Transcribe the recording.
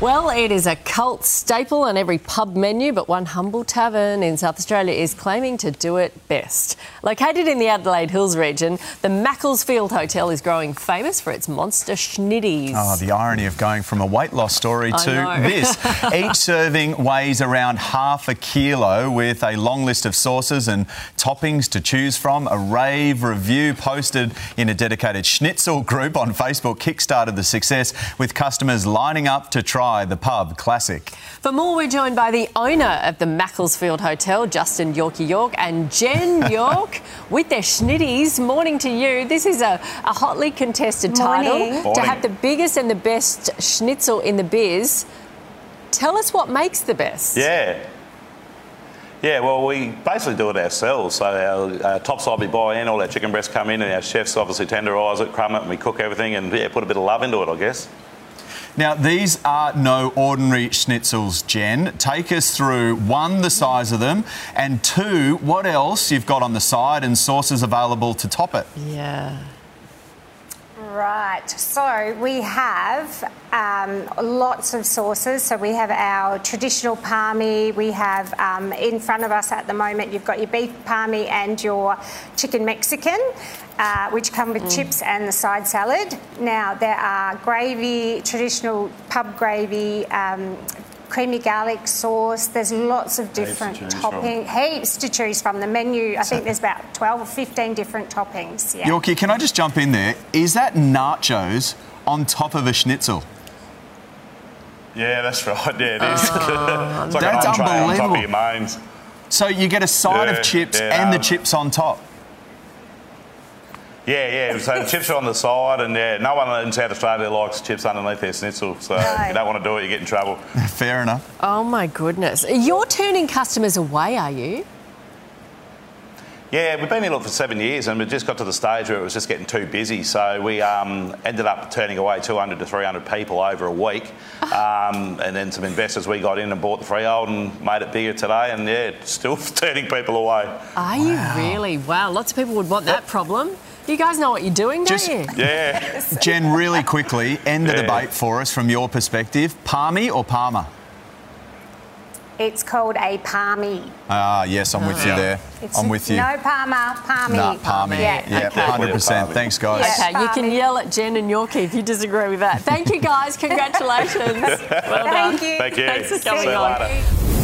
Well, it is a cult staple on every pub menu, but one humble tavern in South Australia is claiming to do it best. Located in the Adelaide Hills region, the Macclesfield Hotel is growing famous for its monster schnitties. Oh, the irony of going from a weight loss story to this. Each serving weighs around half a kilo with a long list of sauces and toppings to choose from. A rave review posted in a dedicated schnitzel group on Facebook kickstarted the success with customers lining up to try the pub classic. For more, we're joined by the owner of the Macclesfield Hotel, Justin Yorkie York, and Jen York with their schnitties. Morning to you. This is a, a hotly contested title Morning. to have the biggest and the best schnitzel in the biz. Tell us what makes the best. Yeah. Yeah, well, we basically do it ourselves. So our uh, top side we buy in, all our chicken breasts come in, and our chefs obviously tenderise it, crumb it, and we cook everything, and yeah, put a bit of love into it, I guess. Now, these are no ordinary schnitzels, Jen. Take us through one, the size of them, and two, what else you've got on the side and sauces available to top it. Yeah. Right, so we have um, lots of sauces. So we have our traditional palmy. We have um, in front of us at the moment, you've got your beef palmy and your chicken Mexican, uh, which come with chips and the side salad. Now, there are gravy, traditional pub gravy. Um, Creamy garlic sauce. There's lots of different choose from. heaps to choose from. The menu, I think there's about 12 or 15 different toppings. Yeah. Yorkie, can I just jump in there? Is that nachos on top of a schnitzel? Yeah, that's right. Yeah, it is. it's like That's an entree on top unbelievable. of your mains. So you get a side Yeah, of chips yeah, and the um, chips on top. Yeah, yeah. So the chips are on the side, and yeah, no one in South Australia likes chips underneath their schnitzel. So No. if you don't want to do it, you get in trouble. Fair enough. Oh my goodness. You're turning customers away, are you? Yeah, we've been in it for seven years, and we just got to the stage where it was just getting too busy. So we um, ended up turning away 200 to 300 people over a week, um, and then some investors we got in and bought the freehold and made it bigger today. And yeah, still turning people away. Are you really? Wow, lots of people would want that problem. You guys know what you're doing, don't Just- you? Yeah. Jen, really quickly, end the Yeah. debate for us from your perspective. Palmy or Palmer? It's called a palmy. Ah, yes, I'm with you there. It's I'm with you. No palmer, palmy. Nah, palmy. Yeah. Yeah, Okay. 100%. Palmy. Thanks, guys. Yeah. Okay, you can yell at Jen and Yorkie if you disagree with that. Thank you, guys. Congratulations. well done. Thank you. Thank you. Thanks for See coming you on. later.